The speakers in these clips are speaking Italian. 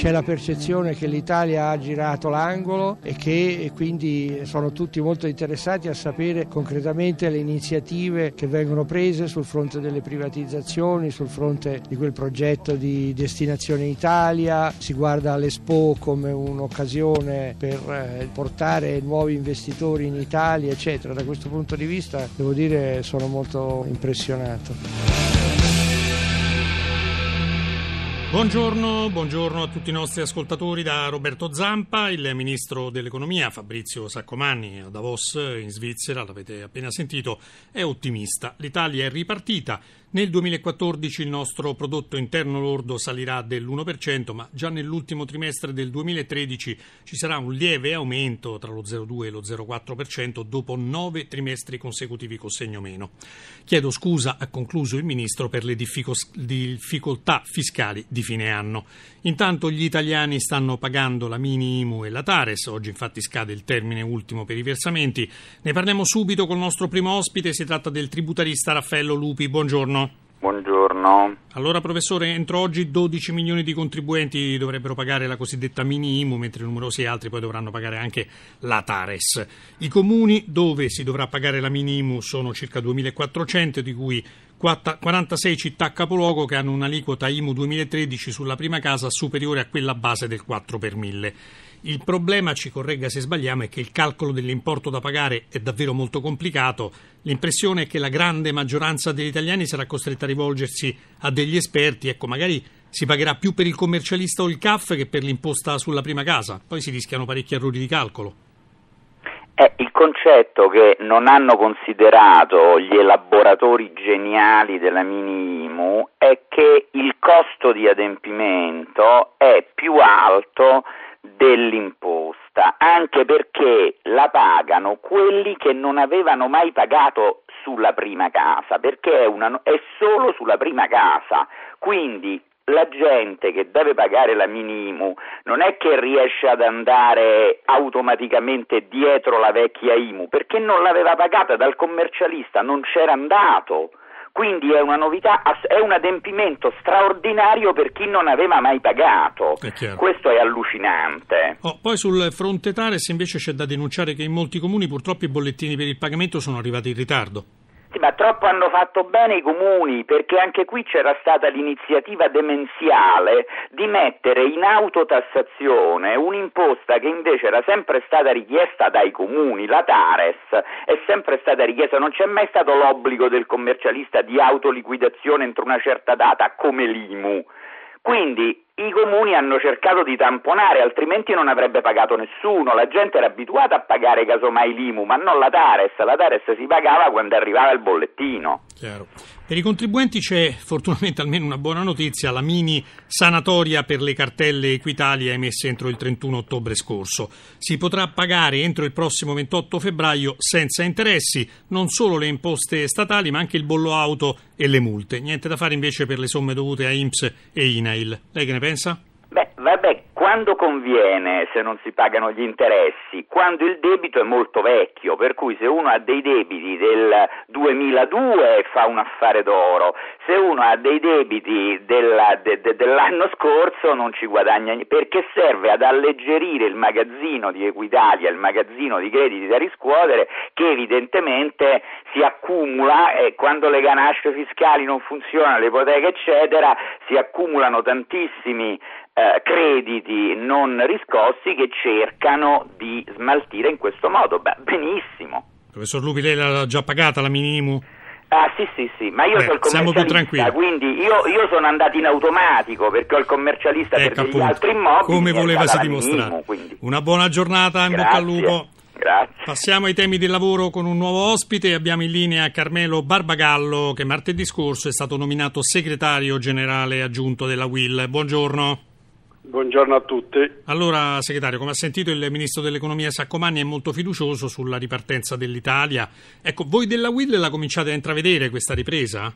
C'è la percezione che l'Italia ha girato l'angolo e che quindi sono tutti molto interessati a sapere concretamente le iniziative che vengono prese sul fronte delle privatizzazioni, sul fronte di quel progetto di destinazione Italia, si guarda all'Expo come un'occasione per eh, portare nuovi investitori in Italia, eccetera. Da questo punto di vista devo dire sono molto impressionato. Buongiorno, buongiorno, a tutti i nostri ascoltatori da Roberto Zampa, il ministro dell'economia Fabrizio Saccomanni a Davos in Svizzera, l'avete appena sentito, è ottimista. L'Italia è ripartita, nel 2014 il nostro prodotto interno lordo salirà dell'1%, ma già nell'ultimo trimestre del 2013 ci sarà un lieve aumento tra lo 0,2 e lo 0,4% dopo nove trimestri consecutivi con segno meno. Chiedo scusa, ha concluso il Ministro, per le difficoltà fiscali di fine anno. Intanto gli italiani stanno pagando la mini IMU e la Tares, oggi infatti scade il termine ultimo per i versamenti. Ne parliamo subito col nostro primo ospite, si tratta del tributarista Raffaello Lupi. Buongiorno. Buongiorno. Allora, professore, entro oggi 12 milioni di contribuenti dovrebbero pagare la cosiddetta mini IMU, mentre numerosi altri poi dovranno pagare anche la Tares. I comuni dove si dovrà pagare la mini IMU sono circa 2.400, di cui 46 città capoluogo che hanno un'aliquota IMU 2013 sulla prima casa superiore a quella base del 4 per 1000. Il problema, ci corregga se sbagliamo, è che il calcolo dell'importo da pagare è davvero molto complicato. L'impressione è che la grande maggioranza degli italiani sarà costretta a rivolgersi a degli esperti. Ecco, magari si pagherà più per il commercialista o il CAF che per l'imposta sulla prima casa. Poi si rischiano parecchi errori di calcolo. Eh, il concetto che non hanno considerato gli elaboratori geniali della mini IMU è che il costo di adempimento è più alto dell'imposta, anche perché la pagano quelli che non avevano mai pagato sulla prima casa, perché è, una, è solo sulla prima casa, quindi la gente che deve pagare la minimu non è che riesce ad andare automaticamente dietro la vecchia IMU perché non l'aveva pagata dal commercialista, non c'era andato. Quindi è una novità, è un adempimento straordinario per chi non aveva mai pagato. È Questo è allucinante. Oh, poi sul fronte Tares invece c'è da denunciare che in molti comuni purtroppo i bollettini per il pagamento sono arrivati in ritardo. Sì, ma troppo hanno fatto bene i comuni perché anche qui c'era stata l'iniziativa demenziale di mettere in autotassazione un'imposta che invece era sempre stata richiesta dai comuni, la Tares è sempre stata richiesta, non c'è mai stato l'obbligo del commercialista di autoliquidazione entro una certa data come l'IMU. Quindi i comuni hanno cercato di tamponare, altrimenti non avrebbe pagato nessuno. La gente era abituata a pagare casomai l'IMU, ma non la Tares. La Tares si pagava quando arrivava il bollettino. Chiaro. Per i contribuenti c'è fortunatamente almeno una buona notizia, la mini sanatoria per le cartelle Equitalia emesse entro il 31 ottobre scorso. Si potrà pagare entro il prossimo 28 febbraio senza interessi non solo le imposte statali ma anche il bollo auto e le multe. Niente da fare invece per le somme dovute a IMSS e INAIL. Lei che ne pensa? Beh, vabbè, quando conviene se non si pagano gli interessi, quando il debito è molto vecchio, per cui se uno ha dei debiti del 2002 fa un affare d'oro, se uno ha dei debiti della, de, de, dell'anno scorso non ci guadagna niente, perché serve ad alleggerire il magazzino di Equitalia, il magazzino di crediti da riscuotere che evidentemente si accumula e quando le ganasce fiscali non funzionano, le ipoteche eccetera, si accumulano tantissimi eh, crediti non riscossi che cercano di smaltire in questo modo. Beh, benissimo. Professor Lupi, lei l'ha già pagata la minimu? Ah sì sì sì, ma io Beh, sono il siamo più tranquilli. quindi io, io, sono andato in automatico perché ho il commercialista ecco, per appunto, altri immobili. Come volevasi dimostrare. Minimo, Una buona giornata, in Grazie. bocca al lupo. Grazie. Passiamo ai temi del lavoro con un nuovo ospite. Abbiamo in linea Carmelo Barbagallo che martedì scorso è stato nominato segretario generale aggiunto della WIL. Buongiorno. Buongiorno a tutti. Allora, segretario, come ha sentito il ministro dell'economia Saccomanni è molto fiducioso sulla ripartenza dell'Italia. Ecco, voi della WIL la cominciate a intravedere questa ripresa?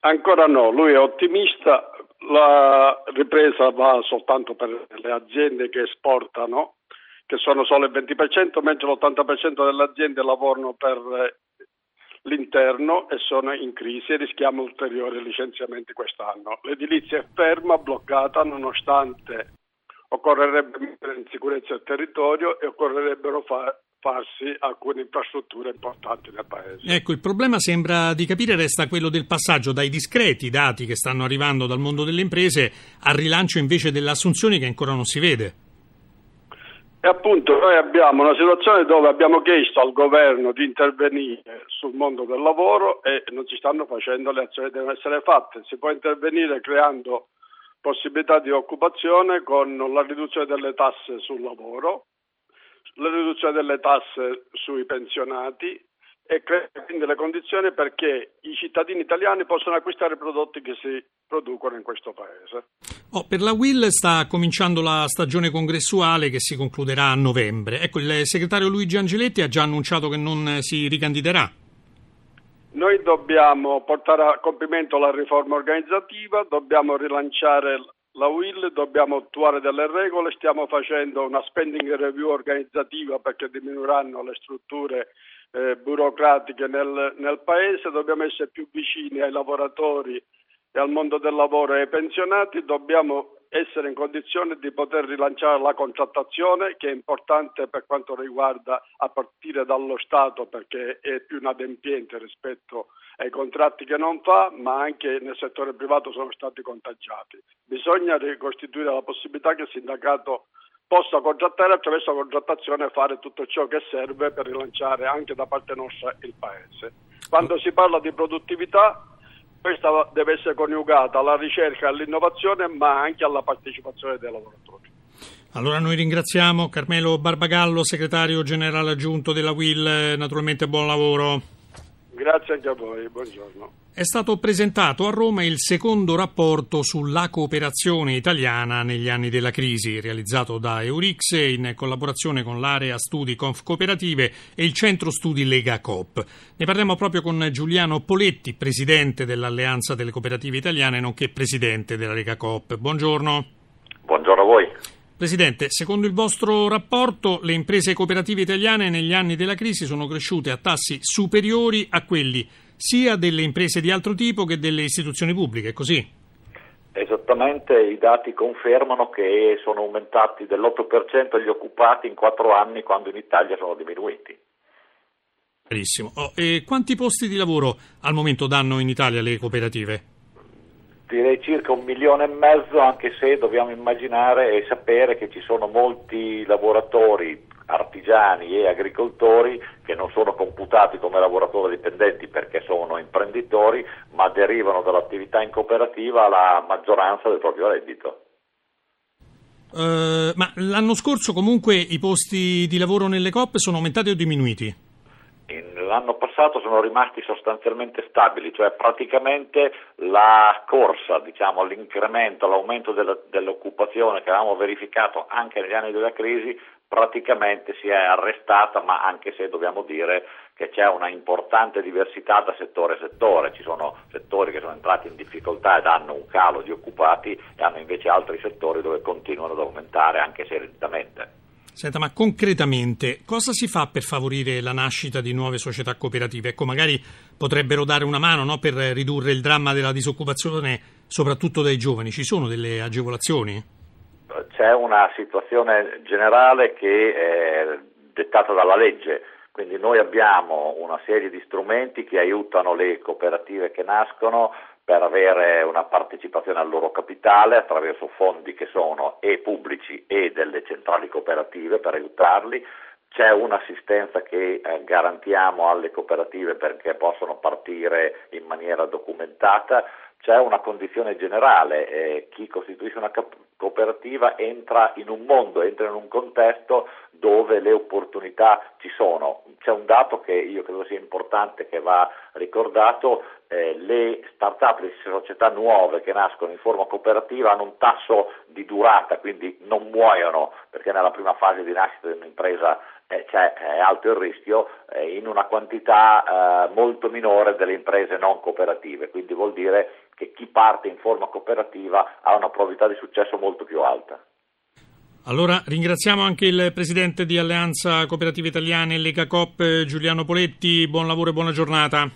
Ancora no, lui è ottimista, la ripresa va soltanto per le aziende che esportano, che sono solo il 20%, mentre l'80% delle aziende lavorano per l'interno e sono in crisi e rischiamo ulteriori licenziamenti quest'anno. L'edilizia è ferma, bloccata, nonostante occorrerebbe mettere in sicurezza il territorio e occorrerebbero fa- farsi alcune infrastrutture importanti nel Paese. Ecco, il problema sembra di capire resta quello del passaggio dai discreti dati che stanno arrivando dal mondo delle imprese al rilancio invece delle assunzioni che ancora non si vede. E appunto noi abbiamo una situazione dove abbiamo chiesto al governo di intervenire sul mondo del lavoro e non si stanno facendo le azioni che devono essere fatte. Si può intervenire creando possibilità di occupazione con la riduzione delle tasse sul lavoro, la riduzione delle tasse sui pensionati e crea quindi le condizioni perché i cittadini italiani possano acquistare prodotti che si producono in questo paese. Oh, per la Will sta cominciando la stagione congressuale che si concluderà a novembre. Ecco, il segretario Luigi Angeletti ha già annunciato che non si ricandiderà. Noi dobbiamo portare a compimento la riforma organizzativa, dobbiamo rilanciare la Will, dobbiamo attuare delle regole, stiamo facendo una spending review organizzativa perché diminuiranno le strutture eh, burocratiche nel, nel Paese, dobbiamo essere più vicini ai lavoratori e al mondo del lavoro e ai pensionati, dobbiamo essere in condizione di poter rilanciare la contrattazione che è importante per quanto riguarda a partire dallo Stato perché è più inadempiente rispetto ai contratti che non fa, ma anche nel settore privato sono stati contagiati. Bisogna ricostituire la possibilità che il sindacato possa contrattare attraverso la contrattazione fare tutto ciò che serve per rilanciare anche da parte nostra il Paese. Quando si parla di produttività questa deve essere coniugata alla ricerca e all'innovazione ma anche alla partecipazione dei lavoratori. Allora noi ringraziamo Carmelo Barbagallo, segretario generale aggiunto della WIL, naturalmente buon lavoro. Grazie anche a voi, buongiorno. È stato presentato a Roma il secondo rapporto sulla cooperazione italiana negli anni della crisi, realizzato da Eurix in collaborazione con l'area studi Conf Cooperative e il centro studi Lega Coop. Ne parliamo proprio con Giuliano Poletti, presidente dell'Alleanza delle Cooperative Italiane, nonché presidente della Lega Coop. Buongiorno. Buongiorno a voi. Presidente, secondo il vostro rapporto, le imprese cooperative italiane negli anni della crisi sono cresciute a tassi superiori a quelli sia delle imprese di altro tipo che delle istituzioni pubbliche, è così? Esattamente, i dati confermano che sono aumentati dell'8% gli occupati in quattro anni quando in Italia sono diminuiti. Benissimo. Oh, e quanti posti di lavoro al momento danno in Italia le cooperative? direi circa un milione e mezzo, anche se dobbiamo immaginare e sapere che ci sono molti lavoratori artigiani e agricoltori che non sono computati come lavoratori dipendenti perché sono imprenditori, ma derivano dall'attività in cooperativa la maggioranza del proprio reddito. Uh, ma l'anno scorso comunque i posti di lavoro nelle coppe sono aumentati o diminuiti? l'anno passato sono rimasti sostanzialmente stabili, cioè praticamente la corsa diciamo, all'incremento, all'aumento della, dell'occupazione che avevamo verificato anche negli anni della crisi praticamente si è arrestata, ma anche se dobbiamo dire che c'è una importante diversità da settore a settore, ci sono settori che sono entrati in difficoltà ed hanno un calo di occupati e hanno invece altri settori dove continuano ad aumentare anche se lentamente. Senta, ma concretamente cosa si fa per favorire la nascita di nuove società cooperative? Ecco, magari potrebbero dare una mano no, per ridurre il dramma della disoccupazione, soprattutto dai giovani. Ci sono delle agevolazioni? C'è una situazione generale che è dettata dalla legge. Quindi noi abbiamo una serie di strumenti che aiutano le cooperative che nascono per avere una partecipazione al loro capitale attraverso fondi che sono e pubblici e delle centrali cooperative per aiutarli. C'è un'assistenza che eh, garantiamo alle cooperative perché possono partire in maniera documentata, c'è una condizione generale, eh, chi costituisce una cooperativa entra in un mondo, entra in un contesto dove le opportunità ci sono. C'è un dato che io credo sia importante che va ricordato, eh, le start-up, le società nuove che nascono in forma cooperativa hanno un tasso di durata, quindi non muoiono perché nella prima fase di nascita di un'impresa eh, cioè, è alto il rischio eh, in una quantità eh, molto minore delle imprese non cooperative, quindi vuol dire che chi parte in forma cooperativa ha una probabilità di successo molto più alta. Allora ringraziamo anche il presidente di Alleanza Cooperative Italiane Lega Coop Giuliano Poletti, buon lavoro e buona giornata.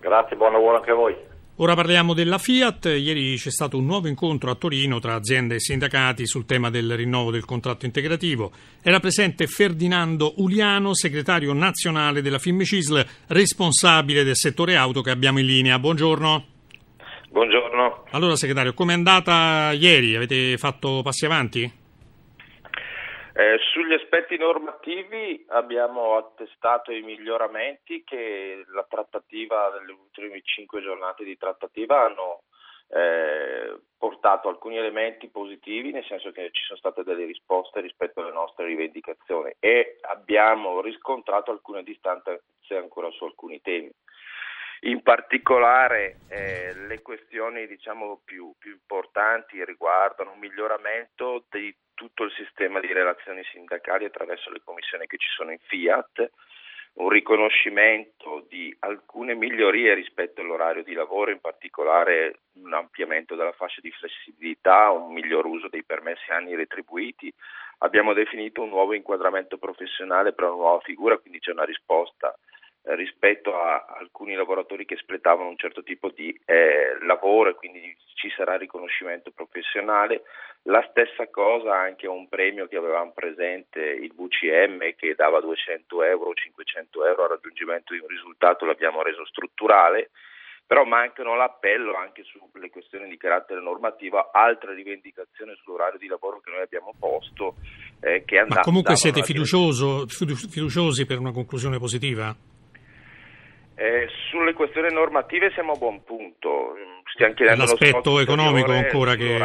Grazie, buon lavoro anche a voi. Ora parliamo della Fiat. Ieri c'è stato un nuovo incontro a Torino tra aziende e sindacati sul tema del rinnovo del contratto integrativo. Era presente Ferdinando Uliano, segretario nazionale della Fimme-Cisl, responsabile del settore auto che abbiamo in linea. Buongiorno. Buongiorno. Allora, segretario, com'è andata ieri? Avete fatto passi avanti? Eh, sugli aspetti normativi abbiamo attestato i miglioramenti che la trattativa delle ultime cinque giornate di trattativa hanno eh, portato alcuni elementi positivi, nel senso che ci sono state delle risposte rispetto alle nostre rivendicazioni e abbiamo riscontrato alcune distanze ancora su alcuni temi. In particolare eh, le questioni diciamo, più, più, importanti riguardano un miglioramento di tutto il sistema di relazioni sindacali attraverso le commissioni che ci sono in Fiat, un riconoscimento di alcune migliorie rispetto all'orario di lavoro, in particolare un ampliamento della fascia di flessibilità, un miglior uso dei permessi anni retribuiti. Abbiamo definito un nuovo inquadramento professionale per una nuova figura, quindi c'è una risposta rispetto a alcuni lavoratori che espletavano un certo tipo di eh, lavoro e quindi ci sarà riconoscimento professionale. La stessa cosa anche a un premio che avevamo presente il VCM che dava 200 euro o 500 euro al raggiungimento di un risultato, l'abbiamo reso strutturale però mancano l'appello anche sulle questioni di carattere normativo, altre rivendicazioni sull'orario di lavoro che noi abbiamo posto. Eh, che Ma comunque siete fiduciosi per una conclusione positiva? Eh, sulle questioni normative siamo a buon punto. Stiamo chiedendo l'aspetto economico ancora che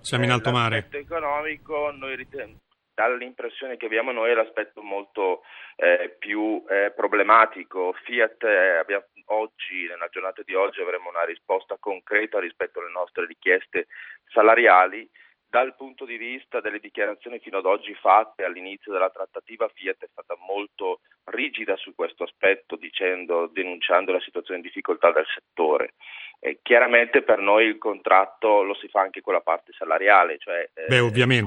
siamo in alto mare. L'aspetto economico noi riteniamo dall'impressione che abbiamo noi è l'aspetto molto eh, più eh, problematico. Fiat eh, abbiamo, oggi, nella giornata di oggi, avremo una risposta concreta rispetto alle nostre richieste salariali dal punto di vista delle dichiarazioni fino ad oggi fatte all'inizio della trattativa, Fiat è stata molto rigida su questo aspetto, dicendo, denunciando la situazione di difficoltà del settore. Eh, chiaramente per noi il contratto lo si fa anche con la parte salariale, cioè eh,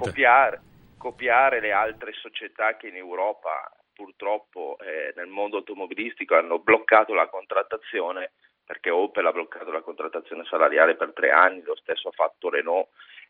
copiare, copiare, le altre società che in Europa purtroppo eh, nel mondo automobilistico hanno bloccato la contrattazione perché Opel ha bloccato la contrattazione salariale per tre anni, lo stesso ha fatto Renault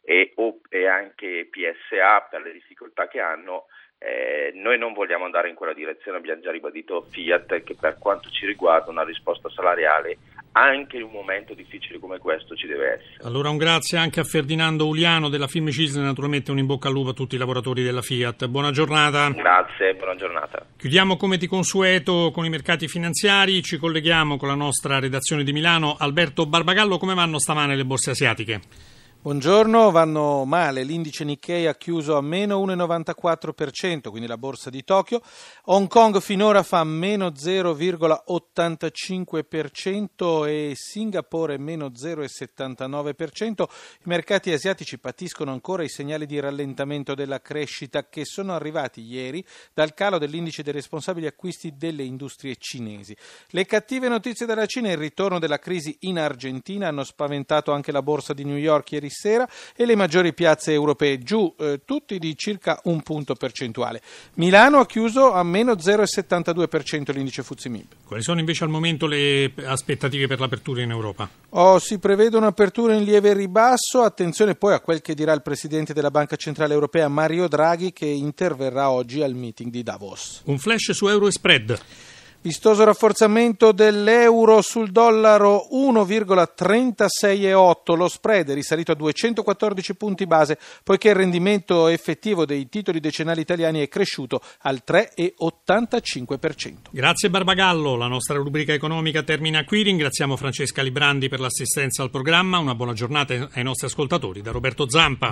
e, e anche PSA per le difficoltà che hanno, eh, noi non vogliamo andare in quella direzione, abbiamo già ribadito Fiat che per quanto ci riguarda una risposta salariale anche in un momento difficile come questo ci deve essere. Allora un grazie anche a Ferdinando Uliano della Film Cisne, naturalmente un in bocca al lupo a tutti i lavoratori della Fiat. Buona giornata. Grazie, buona giornata. Chiudiamo come di consueto con i mercati finanziari, ci colleghiamo con la nostra redazione di Milano. Alberto Barbagallo, come vanno stamane le borse asiatiche? Buongiorno, vanno male. L'indice Nikkei ha chiuso a meno 1,94%, quindi la borsa di Tokyo. Hong Kong finora fa meno 0,85% e Singapore meno 0,79%. I mercati asiatici patiscono ancora i segnali di rallentamento della crescita che sono arrivati ieri dal calo dell'indice dei responsabili acquisti delle industrie cinesi. Le cattive notizie dalla Cina e il ritorno della crisi in Argentina hanno spaventato anche la borsa di New York ieri sera e le maggiori piazze europee giù eh, tutti di circa un punto percentuale. Milano ha chiuso a meno 0,72% l'indice Fuzimib. Quali sono invece al momento le aspettative per l'apertura in Europa? Oh, si prevede un'apertura in lieve ribasso, attenzione poi a quel che dirà il Presidente della Banca Centrale Europea Mario Draghi che interverrà oggi al meeting di Davos. Un flash su euro e spread. Vistoso rafforzamento dell'euro sul dollaro 1,368, lo spread è risalito a 214 punti base poiché il rendimento effettivo dei titoli decennali italiani è cresciuto al 3,85%. Grazie Barbagallo, la nostra rubrica economica termina qui, ringraziamo Francesca Librandi per l'assistenza al programma, una buona giornata ai nostri ascoltatori da Roberto Zampa.